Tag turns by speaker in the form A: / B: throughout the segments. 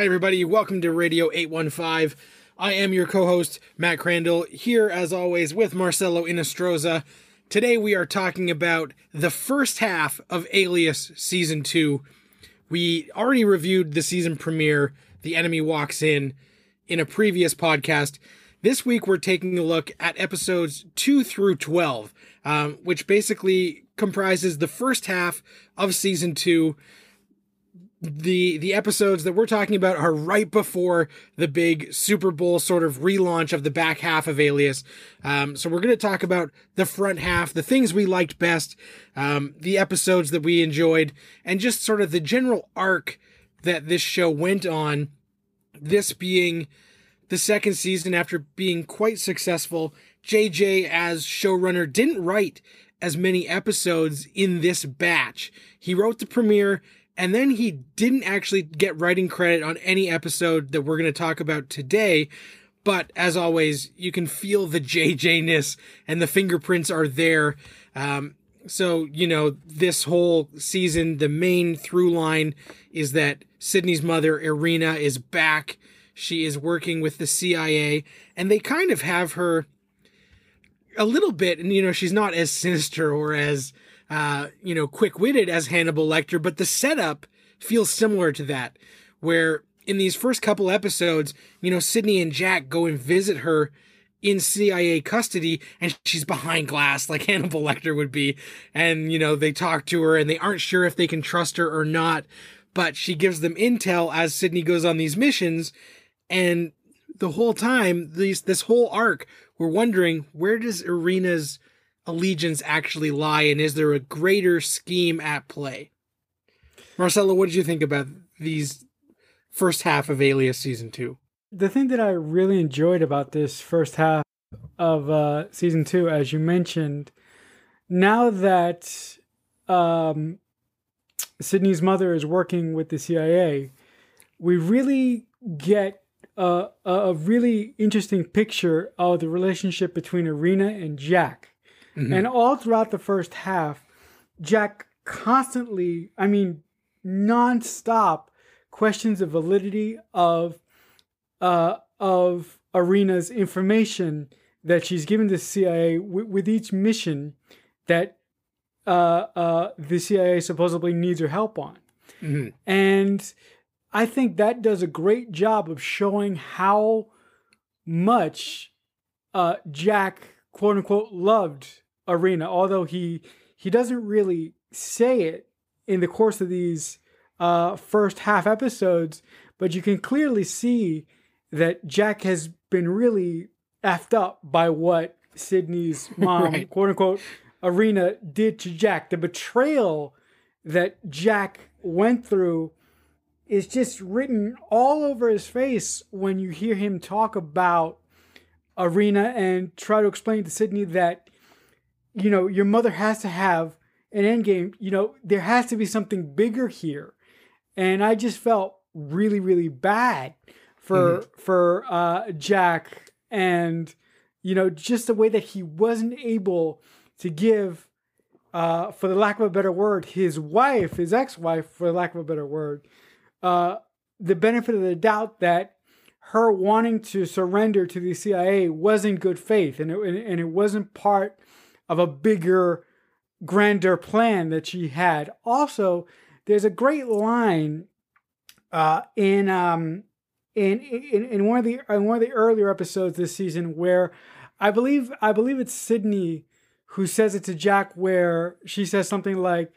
A: Hi, everybody. Welcome to Radio 815. I am your co host, Matt Crandall, here as always with Marcelo Inestroza. Today we are talking about the first half of Alias Season 2. We already reviewed the season premiere, The Enemy Walks In, in a previous podcast. This week we're taking a look at episodes 2 through 12, um, which basically comprises the first half of Season 2 the the episodes that we're talking about are right before the big Super Bowl sort of relaunch of the back half of Alias. Um, so we're going to talk about the front half, the things we liked best, um, the episodes that we enjoyed, and just sort of the general arc that this show went on. This being the second season after being quite successful. JJ as showrunner didn't write as many episodes in this batch. He wrote the premiere and then he didn't actually get writing credit on any episode that we're going to talk about today. But as always, you can feel the JJ-ness and the fingerprints are there. Um, so, you know, this whole season, the main through line is that Sydney's mother, Irina, is back. She is working with the CIA, and they kind of have her a little bit, and you know, she's not as sinister or as uh, you know, quick witted as Hannibal Lecter, but the setup feels similar to that, where in these first couple episodes, you know, Sydney and Jack go and visit her in CIA custody and she's behind glass like Hannibal Lecter would be. And, you know, they talk to her and they aren't sure if they can trust her or not, but she gives them intel as Sydney goes on these missions. And the whole time, these, this whole arc, we're wondering where does Irina's allegiance actually lie and is there a greater scheme at play? Marcelo, what did you think about these first half of Alias season two?
B: The thing that I really enjoyed about this first half of uh, season two, as you mentioned, now that um, Sydney's mother is working with the CIA, we really get a, a really interesting picture of the relationship between Irina and Jack. Mm-hmm. And all throughout the first half, Jack constantly, I mean, nonstop questions the validity of uh, of Irina's information that she's given the CIA w- with each mission that uh, uh, the CIA supposedly needs her help on. Mm-hmm. And I think that does a great job of showing how much uh, Jack, quote unquote, loved Irina, although he he doesn't really say it in the course of these uh, first half episodes, but you can clearly see that Jack has been really effed up by what Sydney's mom, right. quote unquote, Irina did to Jack. The betrayal that Jack went through is just written all over his face when you hear him talk about Irina and try to explain to Sydney that you know, your mother has to have an end game. You know, there has to be something bigger here. And I just felt really, really bad for mm-hmm. for uh, Jack and you know just the way that he wasn't able to give uh, for the lack of a better word his wife his ex-wife for the lack of a better word uh, the benefit of the doubt that her wanting to surrender to the CIA was in good faith and it, and it wasn't part of a bigger, grander plan that she had. Also, there's a great line uh, in um, in, in in one of the in one of the earlier episodes this season where I believe I believe it's Sydney who says it to Jack where she says something like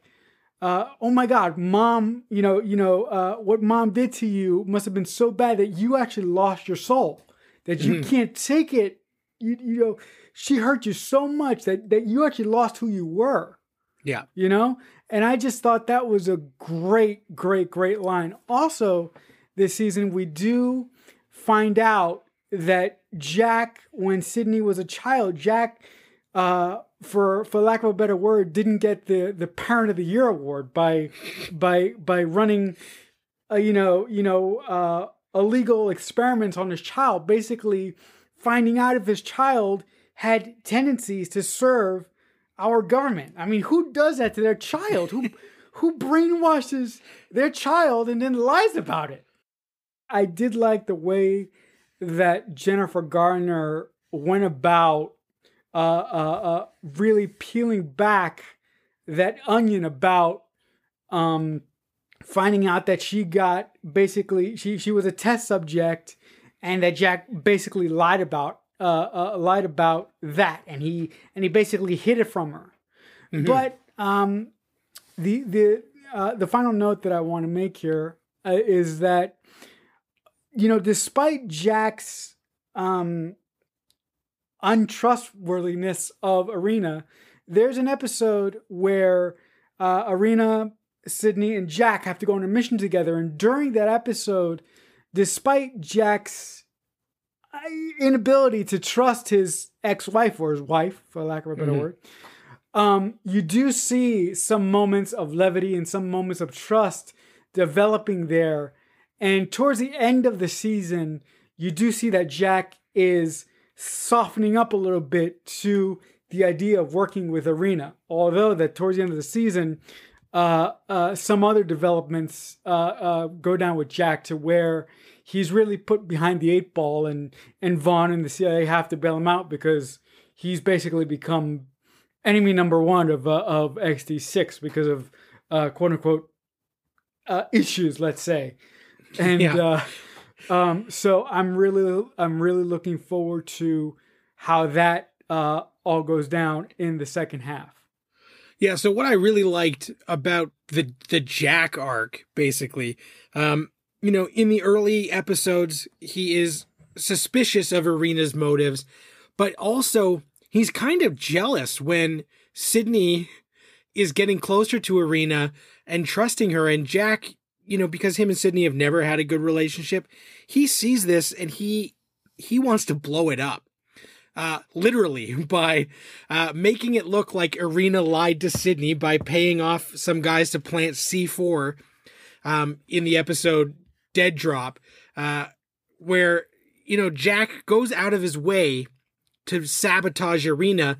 B: uh, oh my god mom you know you know uh, what mom did to you must have been so bad that you actually lost your soul that you mm-hmm. can't take it you, you know she hurt you so much that that you actually lost who you were.
A: Yeah.
B: You know? And I just thought that was a great, great, great line. Also, this season, we do find out that Jack, when Sydney was a child, Jack, uh, for for lack of a better word, didn't get the the Parent of the Year award by by by running, uh, you know, you know, uh, illegal experiments on his child. Basically, finding out if his child had tendencies to serve our government. I mean, who does that to their child? Who who brainwashes their child and then lies about it? I did like the way that Jennifer Garner went about uh, uh, uh, really peeling back that onion about um, finding out that she got basically she she was a test subject and that Jack basically lied about uh, uh, lied about that and he and he basically hid it from her. Mm-hmm. But um, the the uh, the final note that I want to make here uh, is that you know despite Jack's um, untrustworthiness of Irina, there's an episode where uh, Irina, Sydney, and Jack have to go on a mission together. And during that episode, despite Jack's uh, inability to trust his ex-wife or his wife, for lack of a better mm-hmm. word, um, you do see some moments of levity and some moments of trust developing there. And towards the end of the season, you do see that Jack is softening up a little bit to the idea of working with Irina. Although that towards the end of the season, uh, uh, some other developments uh, uh, go down with Jack to where he's really put behind the eight ball, and and Vaughn and the CIA have to bail him out because he's basically become enemy number one of uh, of SD six because of uh, quote unquote issues, let's say, and. Yeah. Um, so I'm really, I'm really looking forward to how that uh, all goes down in the second half.
A: Yeah. So what I really liked about the the Jack arc, basically, um, you know, in the early episodes, he is suspicious of Irina's motives, but also he's kind of jealous when Sydney is getting closer to Irina and trusting her, and Jack, you know, because him and Sydney have never had a good relationship, he sees this and he he wants to blow it up uh, literally by uh, making it look like Irina lied to Sydney by paying off some guys to plant C4 um, in the episode Dead Drop, uh, where, you know, Jack goes out of his way to sabotage Irina,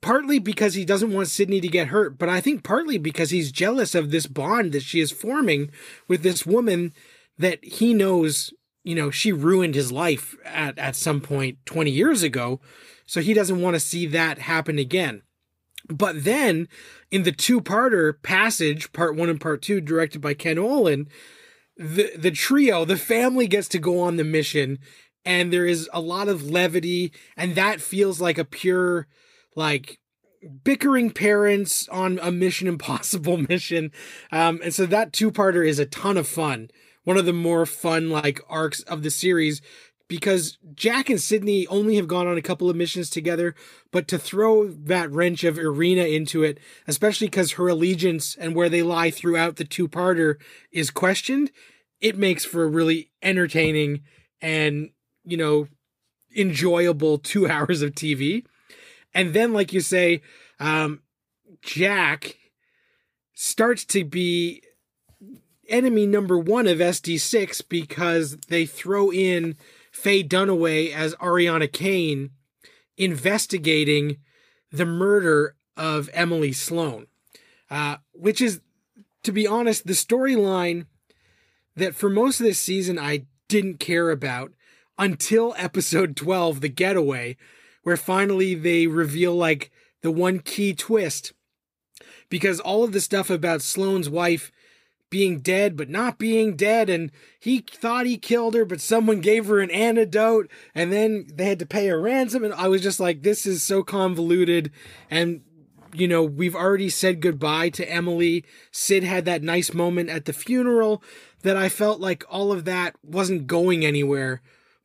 A: partly because he doesn't want Sydney to get hurt, but I think partly because he's jealous of this bond that she is forming with this woman that he knows you know, she ruined his life at, at some point 20 years ago. So he doesn't want to see that happen again. But then in the two parter passage, part one and part two, directed by Ken Olin, the, the trio, the family gets to go on the mission and there is a lot of levity and that feels like a pure, like, bickering parents on a mission impossible mission. Um, and so that two parter is a ton of fun one of the more fun like arcs of the series because Jack and Sydney only have gone on a couple of missions together, but to throw that wrench of Irina into it, especially because her allegiance and where they lie throughout the two parter is questioned, it makes for a really entertaining and, you know, enjoyable two hours of TV. And then, like you say, um, Jack starts to be enemy number one of SD6 because they throw in Faye Dunaway as Ariana Kane investigating the murder of Emily Sloane, uh, which is, to be honest, the storyline that for most of this season I didn't care about until episode 12, The Getaway, where finally they reveal like the one key twist. Because all of the stuff about Sloane's wife being dead but not being dead and he thought he killed her but someone gave her an antidote and then they had to pay a ransom and I was just like this is so convoluted and you know we've already said goodbye to Emily Sid had that nice moment at the funeral that I felt like all of that wasn't going anywhere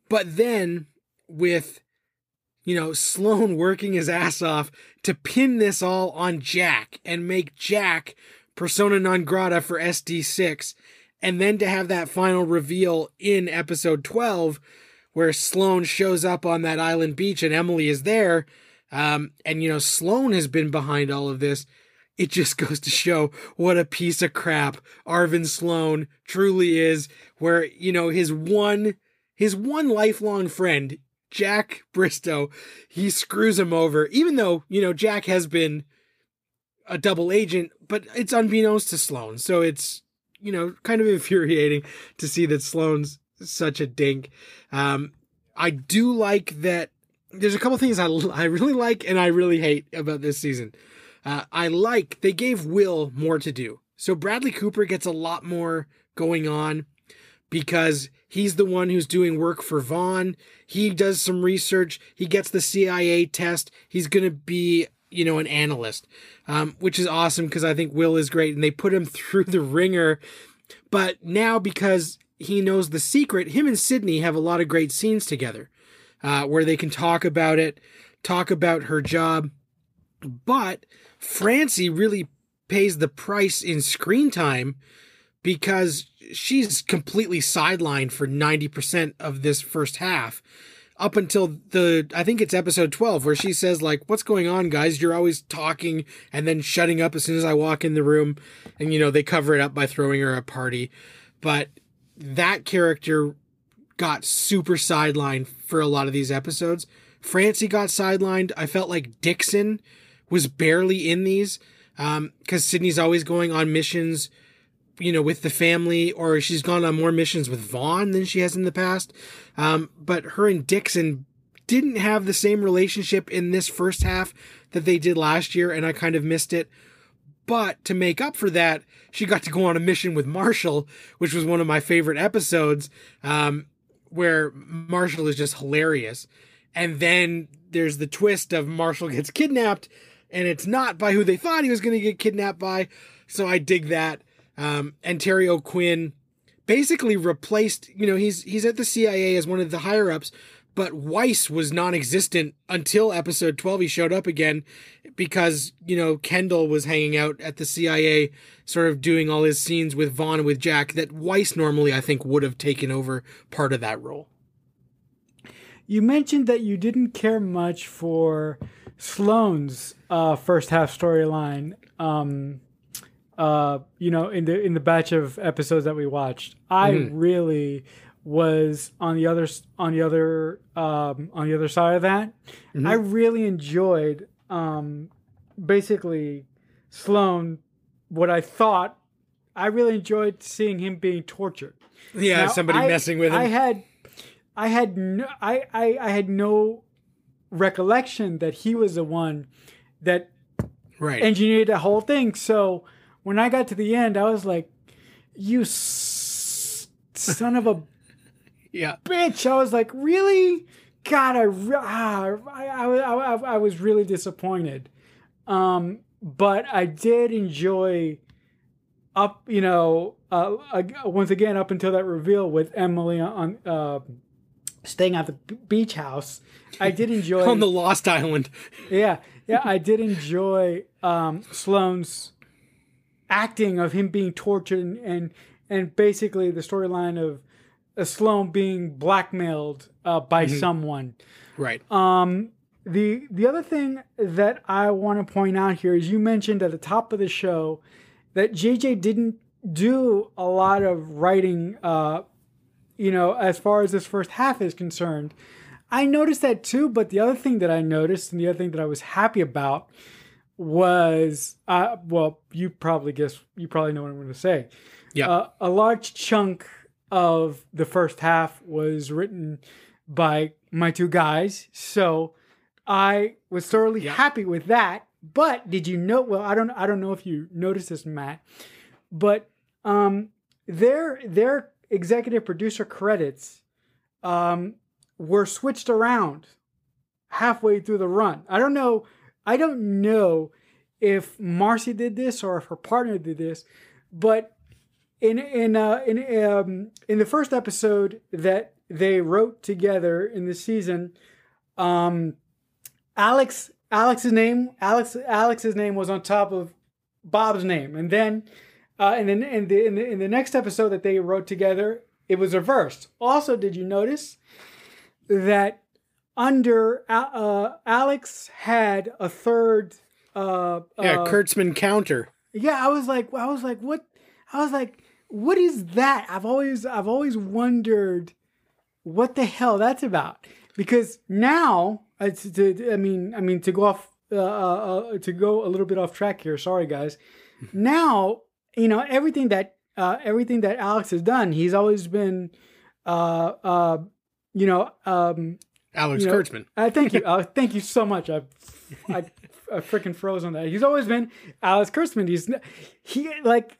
A: but then with you know Sloane working his ass off to pin this all on Jack and make Jack persona non grata for SD6, and then to have that final reveal in episode 12 where Sloane shows up on that island beach and Emily is there. Um, and you know, Sloane has been behind all of this. It just goes to show what a piece of crap Arvin Sloane truly is, where, you know, his one, his one lifelong friend, Jack Bristow, he screws him over, even though, you know, Jack has been a double agent, but it's unbeknownst to Sloane. So it's, you know, kind of infuriating to see that Sloane's such a dink. Um, I do like that. There's a couple things I, I really like and I really hate about this season. Uh, I like they gave Will more to do. So Bradley Cooper gets a lot more going on because he's the one who's doing work for Vaughn. He does some research. He gets the CIA test. He's going to be, you know, an analyst, um, which is awesome because I think Will is great and they put him through the ringer. But now because he knows the secret, him and Sydney have a lot of great scenes together uh, where they can talk about it, talk about her job. But Francie really pays the price in screen time because she's completely sidelined for 90% of this first half up until the I think it's episode 12 where she says like what's going on guys? You're always talking and then shutting up as soon as I walk in the room. And you know they cover it up by throwing her a party. But that character got super sidelined for a lot of these episodes. Francie got sidelined. I felt like Dixon was barely in these um cuz Sydney's always going on missions you know, with the family, or she's gone on more missions with Vaughn than she has in the past. Um, but her and Dixon didn't have the same relationship in this first half that they did last year, and I kind of missed it. But to make up for that, she got to go on a mission with Marshall, which was one of my favorite episodes, um, where Marshall is just hilarious. And then there's the twist of Marshall gets kidnapped, and it's not by who they thought he was going to get kidnapped by. So I dig that. Um, and Terry O'Quinn basically replaced, you know, he's he's at the CIA as one of the higher ups, but Weiss was non-existent until episode 12 he showed up again because, you know, Kendall was hanging out at the CIA sort of doing all his scenes with Vaughn and with Jack that Weiss normally I think would have taken over part of that role.
B: You mentioned that you didn't care much for Sloane's uh, first half storyline. Um, uh, you know, in the in the batch of episodes that we watched, I mm-hmm. really was on the other on the other um, on the other side of that. Mm-hmm. I really enjoyed um, basically Sloane. What I thought, I really enjoyed seeing him being tortured.
A: Yeah, now, somebody
B: I,
A: messing with him.
B: I had, I had no, I, I, I had no recollection that he was the one that
A: right
B: engineered the whole thing. So when I got to the end, I was like, "You s- son of a
A: yeah
B: bitch!" I was like, "Really? God, I ah, I, I, I, I was really disappointed." Um, but I did enjoy up, you know, uh, once again up until that reveal with Emily on uh, staying at the beach house. I did enjoy
A: on the Lost Island.
B: yeah, yeah, I did enjoy um, Sloane's acting of him being tortured and and, and basically the storyline of Sloane being blackmailed uh, by mm-hmm. someone.
A: Right.
B: Um. The the other thing that I want to point out here is you mentioned at the top of the show that JJ didn't do a lot of writing. Uh, you know, as far as this first half is concerned. I noticed that too, but the other thing that I noticed and the other thing that I was happy about was uh, well, you probably guess you probably know what I'm going to say.
A: Yeah,
B: uh, a large chunk of the first half was written by my two guys, so I was thoroughly yeah. happy with that. But did you know? Well, I don't. I don't know if you noticed this, Matt, but um, their their executive producer credits um, were switched around halfway through the run. I don't know I don't know if Marcy did this or if her partner did this, but in in uh, in um, in the first episode that they wrote together in the season, um, Alex Alex's name Alex Alex's name was on top of Bob's name, and then uh, and then in the, in the in the next episode that they wrote together, it was reversed. Also, did you notice that under uh, Alex had a third. Uh,
A: yeah,
B: uh,
A: Kurtzman counter.
B: Yeah, I was like, I was like, what? I was like, what is that? I've always, I've always wondered what the hell that's about. Because now, it's to, I mean, I mean, to go off, uh, uh, uh, to go a little bit off track here. Sorry, guys. now, you know, everything that, uh, everything that Alex has done, he's always been uh, uh, you know, um,
A: Alex
B: you know,
A: Kurtzman.
B: Uh, thank you. Uh, thank you so much. I, I, I freaking froze on that. He's always been Alex Kurtzman. He's he like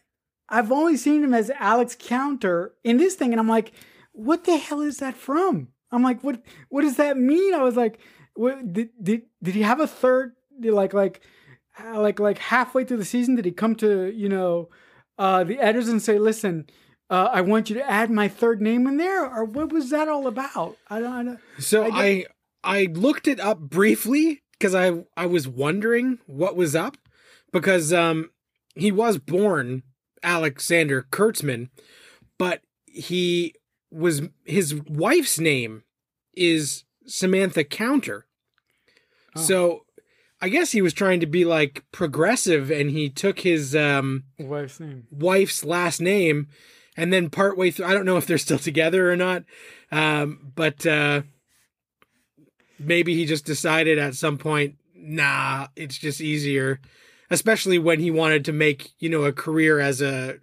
B: I've only seen him as Alex Counter in this thing, and I'm like, what the hell is that from? I'm like, what what does that mean? I was like, what did did did he have a third like like like like halfway through the season did he come to you know uh the editors and say, listen. Uh, I want you to add my third name in there, or what was that all about? I don't. I don't
A: So
B: I
A: I I, looked it up briefly because I I was wondering what was up because um he was born Alexander Kurtzman, but he was his wife's name is Samantha Counter.
B: Oh.
A: So I guess he was trying to be like progressive and he took his um
B: wife's name.
A: wife's last name and then partway through I don't know if they're still together or not um but uh maybe he just decided at some point nah it's just easier especially when he wanted to make you know a career as a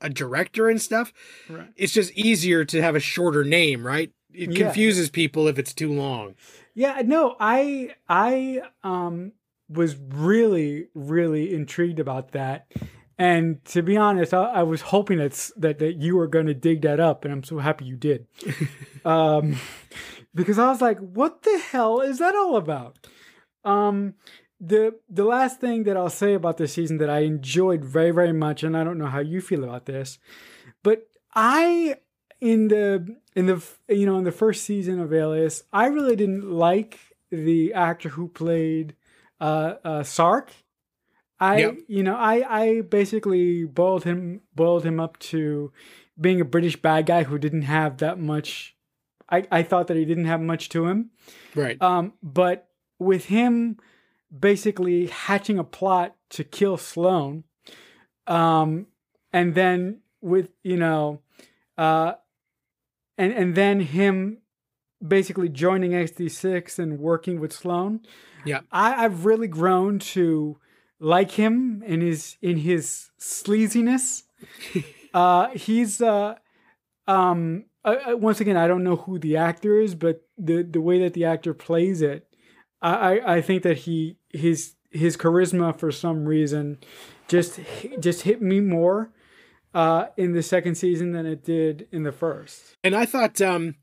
A: a director and stuff
B: Right.
A: it's just easier to have a shorter name right it
B: Yeah.
A: confuses people if it's too long
B: Yeah, no, I I um was really really intrigued about that. And to be honest, I, I was hoping that's that that you were going to dig that up and I'm so happy you did. um because I was like, what the hell is that all about? Um the the last thing that I'll say about this season that I enjoyed very very much and I don't know how you feel about this, but I in the in the you know in the first season of Alias, I really didn't like the actor who played uh, uh, Sark. I
A: Yep.
B: you know I I basically boiled him boiled him up to being a British bad guy who didn't have that much. I I thought that he didn't have much to him.
A: right
B: Um, but with him basically hatching a plot to kill Sloane, um, and then with you know, uh, and and then him basically joining SD6 and working with Sloane.
A: Yeah.
B: I, I've really grown to like him in his in his sleaziness. uh, he's uh, um, once again, I don't know who the actor is, but the the way that the actor plays it, I I, I think that he his his charisma for some reason just just hit me more uh, in the second season than it did in the first.
A: And I thought, um,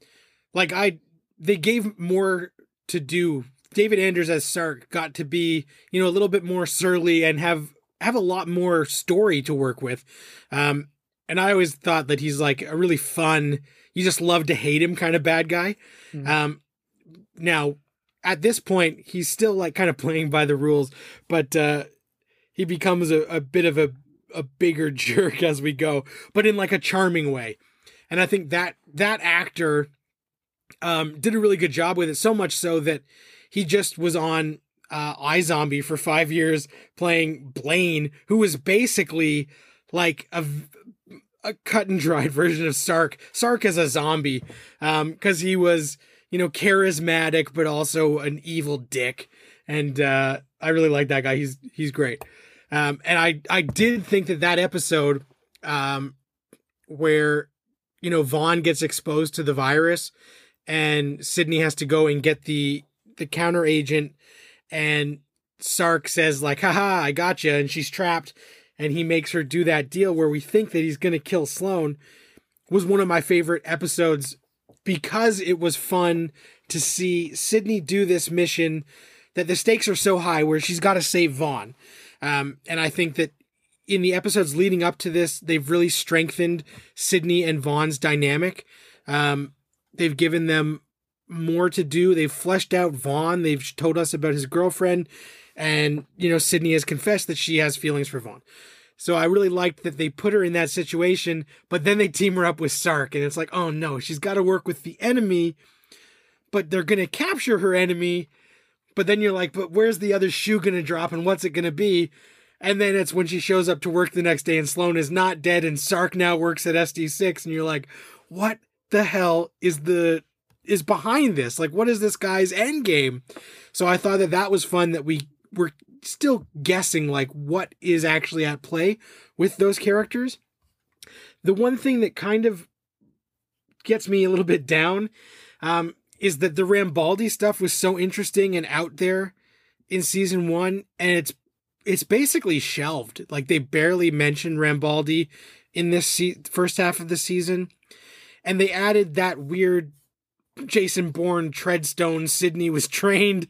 A: like I, they gave more to do. David Anders as Sark got to be, you know, a little bit more surly and have have a lot more story to work with. Um, and I always thought that he's like a really fun, you just love to hate him kind of bad guy.
B: Mhm.
A: Um, now at this point, he's still like kind of playing by the rules, but uh, he becomes a, a bit of a a bigger jerk as we go, but in like a charming way. And I think that that actor um, did a really good job with it. So much so that he just was on uh, iZombie for five years playing Blaine, who was basically like a cut and dried version of Sark. Sark as a zombie, because he was you know charismatic but also an evil dick. And uh, I really like that guy. He's he's great. Um, and I I did think that that episode um, where you know Vaughn gets exposed to the virus and Sydney has to go and get the the counter agent and Sark says like haha I got gotcha and she's trapped and he makes her do that deal where we think that he's going to kill Sloane was one of my favorite episodes because it was fun to see Sydney do this mission that the stakes are so high where she's got to save Vaughn. Um, and I think that in the episodes leading up to this, they've really strengthened Sydney and Vaughn's dynamic. Um, they've given them more to do. They've fleshed out Vaughn. They've told us about his girlfriend. And, you know, Sydney has confessed that she has feelings for Vaughn. So I really liked that they put her in that situation, but then they team her up with Sark. And it's like, oh no, she's got to work with the enemy, but they're going to capture her enemy. But then you're like, but where's the other shoe going to drop and what's it going to be? And then it's when she shows up to work the next day and Sloane is not dead and Sark now works at SD6 and you're like, what the hell is the is behind this? Like what is this guy's end game? So I thought that that was fun that we were still guessing like what is actually at play with those characters. The one thing that kind of gets me a little bit down um, is that the Rambaldi stuff was so interesting and out there in season one, and it's it's basically shelved. Like they barely mention Rambaldi in this se- first half of the season, and they added that weird Jason Bourne Treadstone Sydney was trained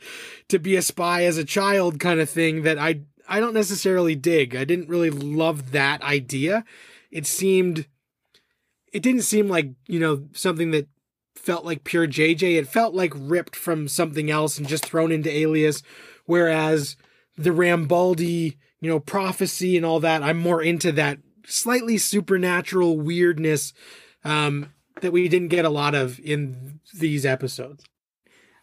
A: to be a spy as a child kind of thing that I I don't necessarily dig. I didn't really love that idea. It seemed it didn't seem like, you know, something that felt like pure JJ. It felt like ripped from something else and just thrown into Alias whereas the Rambaldi, you know, prophecy and all that, I'm more into that slightly supernatural weirdness um that we didn't get a lot of in these episodes.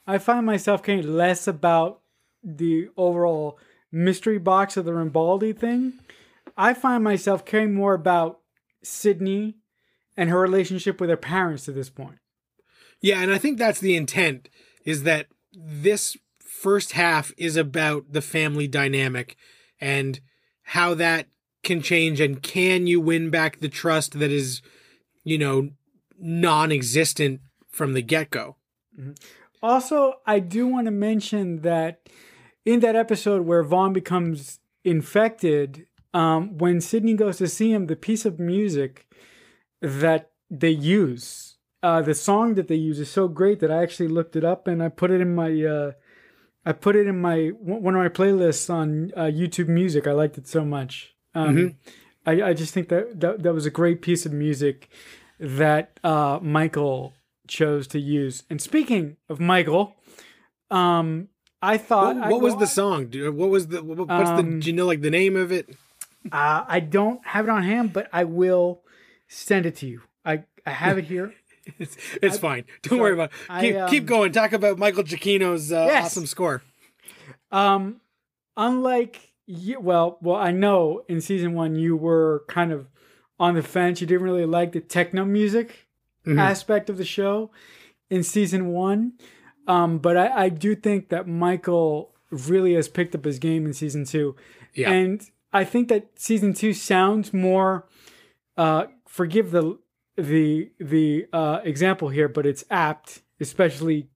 B: I find myself caring less about the overall mystery box of the Rambaldi thing. I find myself caring more about Sydney and her relationship with her parents at this point.
A: Yeah, and I think that's the intent is that this first half is about the family dynamic and how that can change and can you win back the trust that is, you know, non-existent from the get-go.
B: Mm-hmm. Also, I do want to mention that in that episode where Vaughn becomes infected, um, when Sydney goes to see him, the piece of music that they use, uh, the song that they use is so great that I actually looked it up and I put it in my, uh, I put it in my one of my playlists on uh, YouTube Music. I liked it so much. Um, mm-hmm. I, I just think that, that that was a great piece of music that uh, Michael chose to use. And speaking of Michael, um, I thought.
A: What, what was the song? What was the? What's um, the? Do you know like the name of it?
B: Uh, I don't have it on hand, but I will send it to you. I I have it here.
A: it's it's I, fine. Don't so worry about it. Keep, I, um, keep going. Talk about Michael Giacchino's uh, yes. awesome score.
B: Um, unlike you, well, well, I know in season one you were kind of on the fence. You didn't really like the techno music mm-hmm. aspect of the show in season one. Um, but I, I do think that Michael really has picked up his game in season two. Yeah. And I think that season two sounds more uh, forgive the the the uh, example here, but it's apt, especially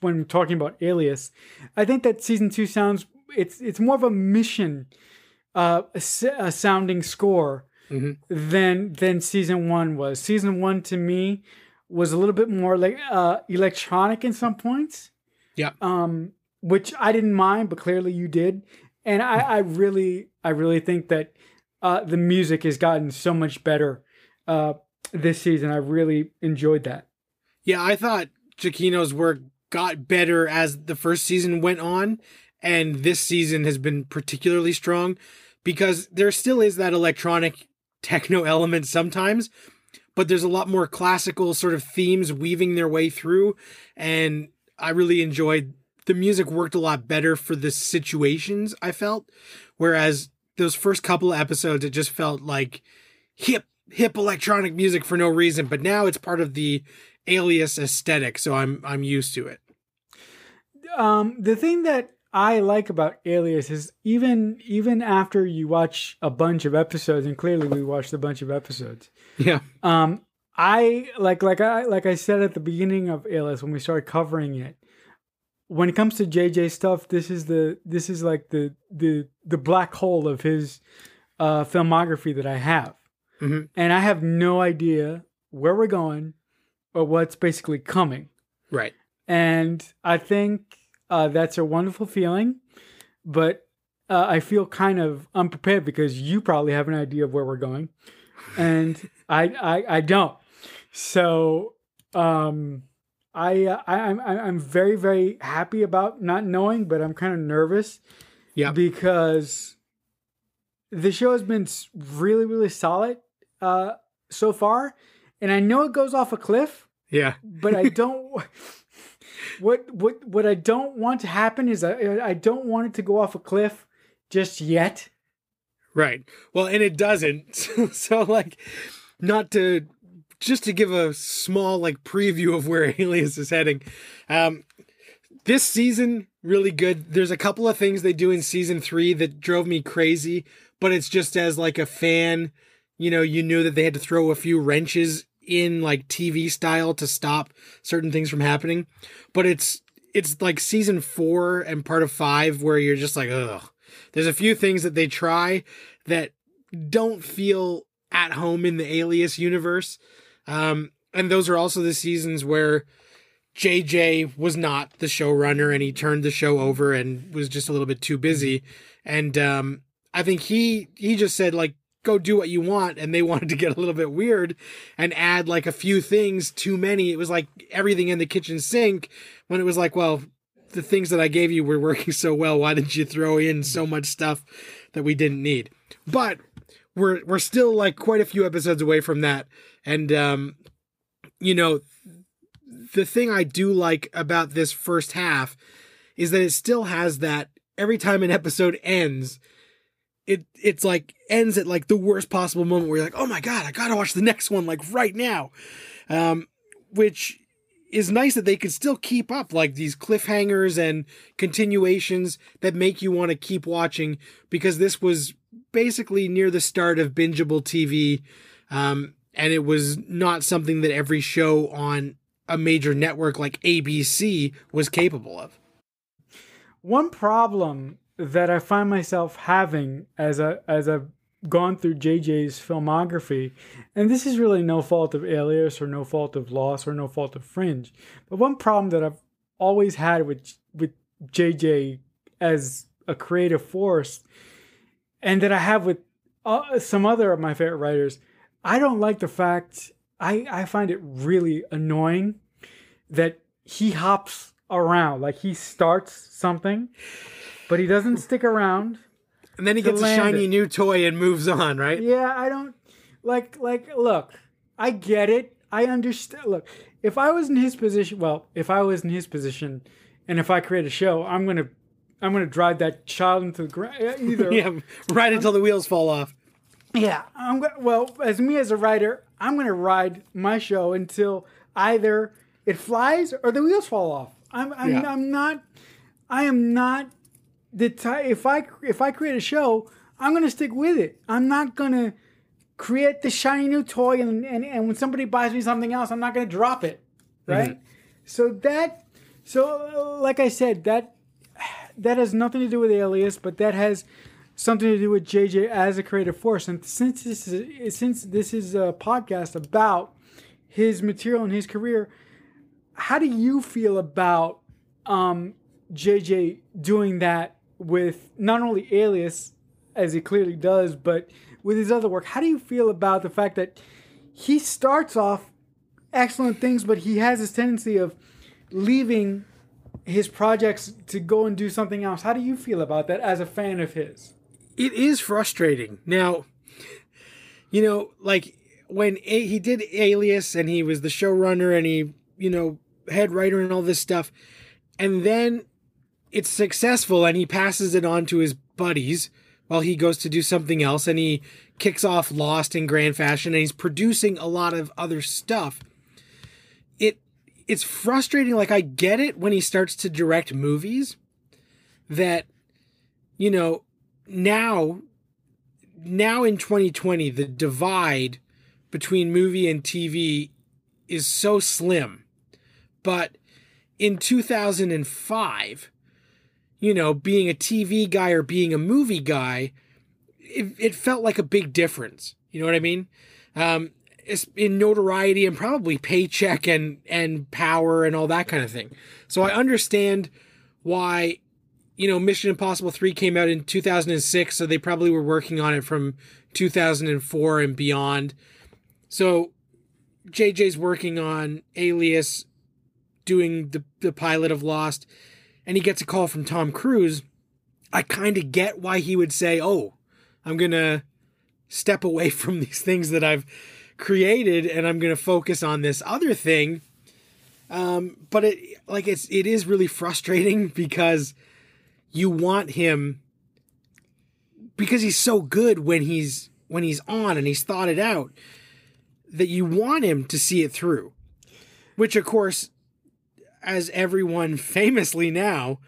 B: when talking about Alias. I think that season two sounds it's it's more of a mission uh, a, a sounding score mm-hmm. than than season one was. Season one to me was a little bit more like uh, electronic in some points.
A: Yeah.
B: Um, which I didn't mind, but clearly you did. And I, I really, I really think that uh, the music has gotten so much better uh, this season. I really enjoyed that.
A: Yeah, I thought Giacchino's work got better as the first season went on, and this season has been particularly strong because there still is that electronic techno elements sometimes, but there's a lot more classical sort of themes weaving their way through. And I really enjoyed the music worked a lot better for the situations I felt. Whereas those first couple of episodes, it just felt like hip, hip electronic music for no reason. But now it's part of the alias aesthetic. So I'm, I'm used to it.
B: Um, the thing that I like about Alias is even even after you watch a bunch of episodes, and clearly we watched a bunch of episodes.
A: Yeah.
B: Um, I like like I like I said at the beginning of Alias when we started covering it. When it comes to JJ stuff, this is the this is like the the the black hole of his uh, filmography that I have, mm-hmm. and I have no idea where we're going or what's basically coming.
A: Right.
B: And I think uh, that's a wonderful feeling, but uh, I feel kind of unprepared because you probably have an idea of where we're going, and I, I I don't. So um, I, uh, I I'm I'm very very happy about not knowing, but I'm kind of nervous.
A: Yeah,
B: because the show has been really really solid uh, so far, and I know it goes off a cliff.
A: Yeah,
B: but I don't what what what I don't want to happen is I I don't want it to go off a cliff just yet.
A: Right. Well, and it doesn't. so like not to just to give a small like preview of where Alias is heading. Um this season really good. There's a couple of things they do in season 3 that drove me crazy, but it's just as like a fan, you know, you knew that they had to throw a few wrenches in like TV style to stop certain things from happening, but it's it's like season four and part of five where you're just like, ugh. There's a few things that they try that don't feel at home in the Alias universe. Um, and those are also the seasons where JJ was not the showrunner and he turned the show over and was just a little bit too busy. And um, I think he he just said like go do what you want and they wanted to get a little bit weird and add like a few things too many. It was like everything in the kitchen sink when it was like, well, the things that I gave you were working so well. Why didn't you throw in so much stuff that we didn't need? But we're we're still like quite a few episodes away from that. And um, you know, the thing I do like about this first half is that it still has that every time an episode ends, it it's like ends at like the worst possible moment where you're like, oh my god, I gotta watch the next one like right now. Um, which is nice that they could still keep up like these cliffhangers and continuations that make you want to keep watching because this was basically near the start of bingeable TV. Um, and it was not something that every show on a major network like ABC was capable of.
B: One problem that I find myself having as a as I've gone through JJ's filmography, and this is really no fault of Alias or no fault of Lost or no fault of Fringe, but one problem that I've always had with with JJ as a creative force, and that I have with uh, some other of my favorite writers, I don't like the fact I I find it really annoying that he hops around like he starts something but he doesn't stick around.
A: And then he gets a shiny
B: it.
A: new toy and moves on, right?
B: Yeah, I don't like like look, I get it. I understand. Look, if I was in his position, well, if I was in his position and if I create a show, I'm going to I'm going to drive that child into the ground uh, either.
A: yeah, right until the wheels fall off.
B: Yeah, I'm well, as me as a writer, I'm going to ride my show until either it flies or the wheels fall off. I'm I'm,
A: Yeah.
B: I'm not I am not the if I if I create a show, I'm gonna stick with it. I'm not gonna create the shiny new toy and and, and when somebody buys me something else, I'm not gonna drop it. Right? So that so like I said, that that has nothing to do with Alias, but that has something to do with JJ as a creative force. And since this is since this is a podcast about his material and his career, how do you feel about um, JJ doing that with not only Alias, as he clearly does, but with his other work? How do you feel about the fact that he starts off excellent things, but he has this tendency of leaving his projects to go and do something else? How do you feel about that as a fan of his?
A: It is frustrating. Now, you know, like when a- he did Alias and he was the showrunner and he, you know, head writer and all this stuff, and then it's successful and he passes it on to his buddies while he goes to do something else and he kicks off Lost in grand fashion and he's producing a lot of other stuff. It it's frustrating like I get it when he starts to direct movies that you know now now in 2020 the divide between movie and TV is so slim. But in 2005, you know, being a TV guy or being a movie guy, it, it felt like a big difference. You know what I mean? Um, in notoriety and probably paycheck and and power and all that kind of thing. So I understand why you know Mission Impossible 3 came out in 2006 so they probably were working on it from 2004 and beyond. So JJ's working on Alias doing the the pilot of Lost and he gets a call from Tom Cruise. I kind of get why he would say, "Oh, I'm going to step away from these things that I've created and I'm going to focus on this other thing." Um, but it like it's it is really frustrating because you want him because he's so good when he's when he's on and he's thought it out that you want him to see it through. Which of course as everyone famously now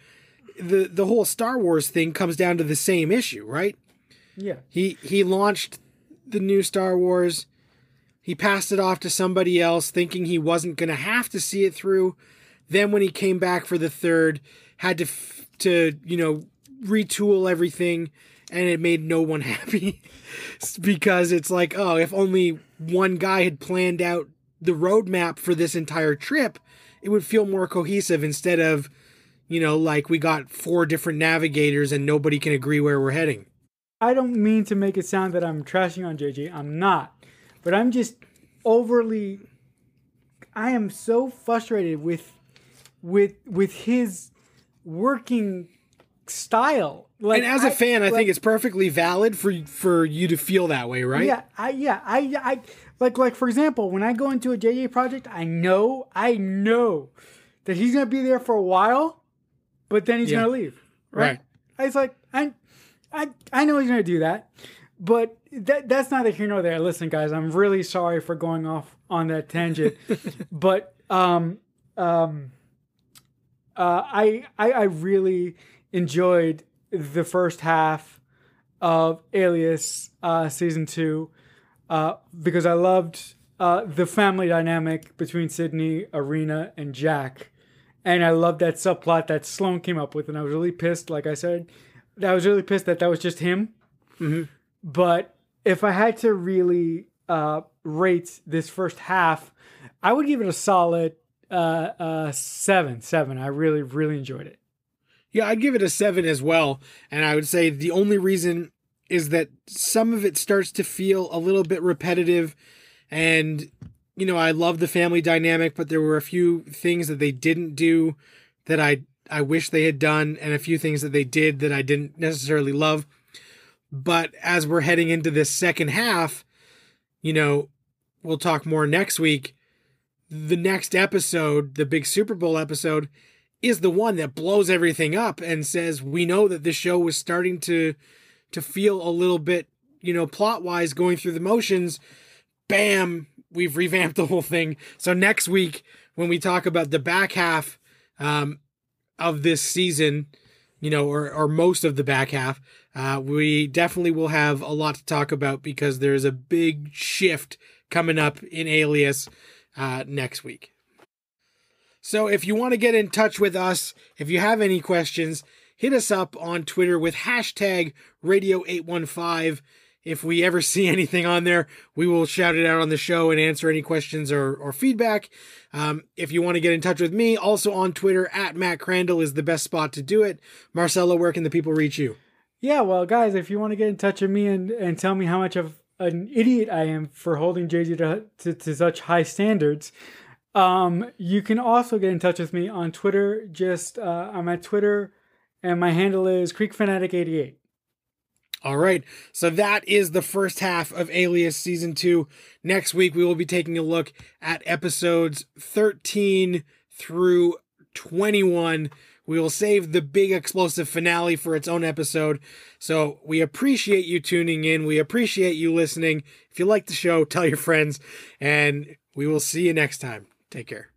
A: the the whole Star Wars thing comes down to the same issue, right?
B: Yeah.
A: He he launched the new Star Wars He passed it off to somebody else, thinking he wasn't going to have to see it through. Then, when he came back for the third, had to f- to you know retool everything, and it made no one happy because it's like, oh, if only one guy had planned out the roadmap for this entire trip, it would feel more cohesive instead of, you know, like we got four different navigators and nobody can agree where we're heading.
B: I don't mean to make it sound that I'm trashing on JJ. I'm not. But I'm just overly I am so frustrated with with with his working style. Like
A: and as a
B: I-
A: fan, I
B: like-
A: think it's perfectly valid for for you to feel that way, right?
B: Yeah, I yeah, I I like like for example, when I go into a JJ project, I know I know that he's gonna be there for a while, but then he's
A: Yeah.
B: gonna leave. Right?
A: Right.
B: It's like I I I know he's gonna do that, but that that's neither here nor there. Listen, guys, I'm really sorry for going off on that tangent, but um um uh, I, I I really enjoyed the first half of Alias uh, season two uh, because I loved uh, the family dynamic between Sydney, Irina, and Jack, and I loved that subplot that Sloane came up with, and I was really pissed. Like I said, I was really pissed that that was just him. But if I had to really uh, rate this first half, I would give it a solid uh, uh, seven. Seven. I really, really enjoyed it.
A: Yeah, I'd give it a seven as well. And I would say the only reason is that some of it starts to feel a little bit repetitive. And, you know, I love the family dynamic, but there were a few things that they didn't do that I, I wish they had done, and a few things that they did that I didn't necessarily love. But as we're heading into this second half, you know, we'll talk more next week. The next episode, the big Super Bowl episode, is the one that blows everything up and says we know that this show was starting to to feel a little bit you know plot wise going through the motions. Bam we've revamped the whole thing. So next week when we talk about the back half um, of this season you know or, or most of the back half uh, we definitely will have a lot to talk about because there's a big shift coming up in alias uh, next week so if you want to get in touch with us, if you have any questions, hit us up on Twitter with hashtag radio815. If we ever see anything on there, we will shout it out on the show and answer any questions or, or feedback. Um, if you want to get in touch with me, also on Twitter, at Matt Crandall is the best spot to do it. Marcelo, where can the people reach you?
B: Yeah, well, guys, if you want to get in touch with me and, and tell me how much of an idiot I am for holding JJ to, to, to such high standards, um, you can also get in touch with me on Twitter. Just uh, I'm at Twitter, and my handle is CreekFanatic88.
A: All right. So that is the first half of Alias season two. Next week, we will be taking a look at episodes 13 through 21. We will save the big explosive finale for its own episode. So we appreciate you tuning in. We appreciate you listening. If you like the show, tell your friends, and we will see you next time. Take care.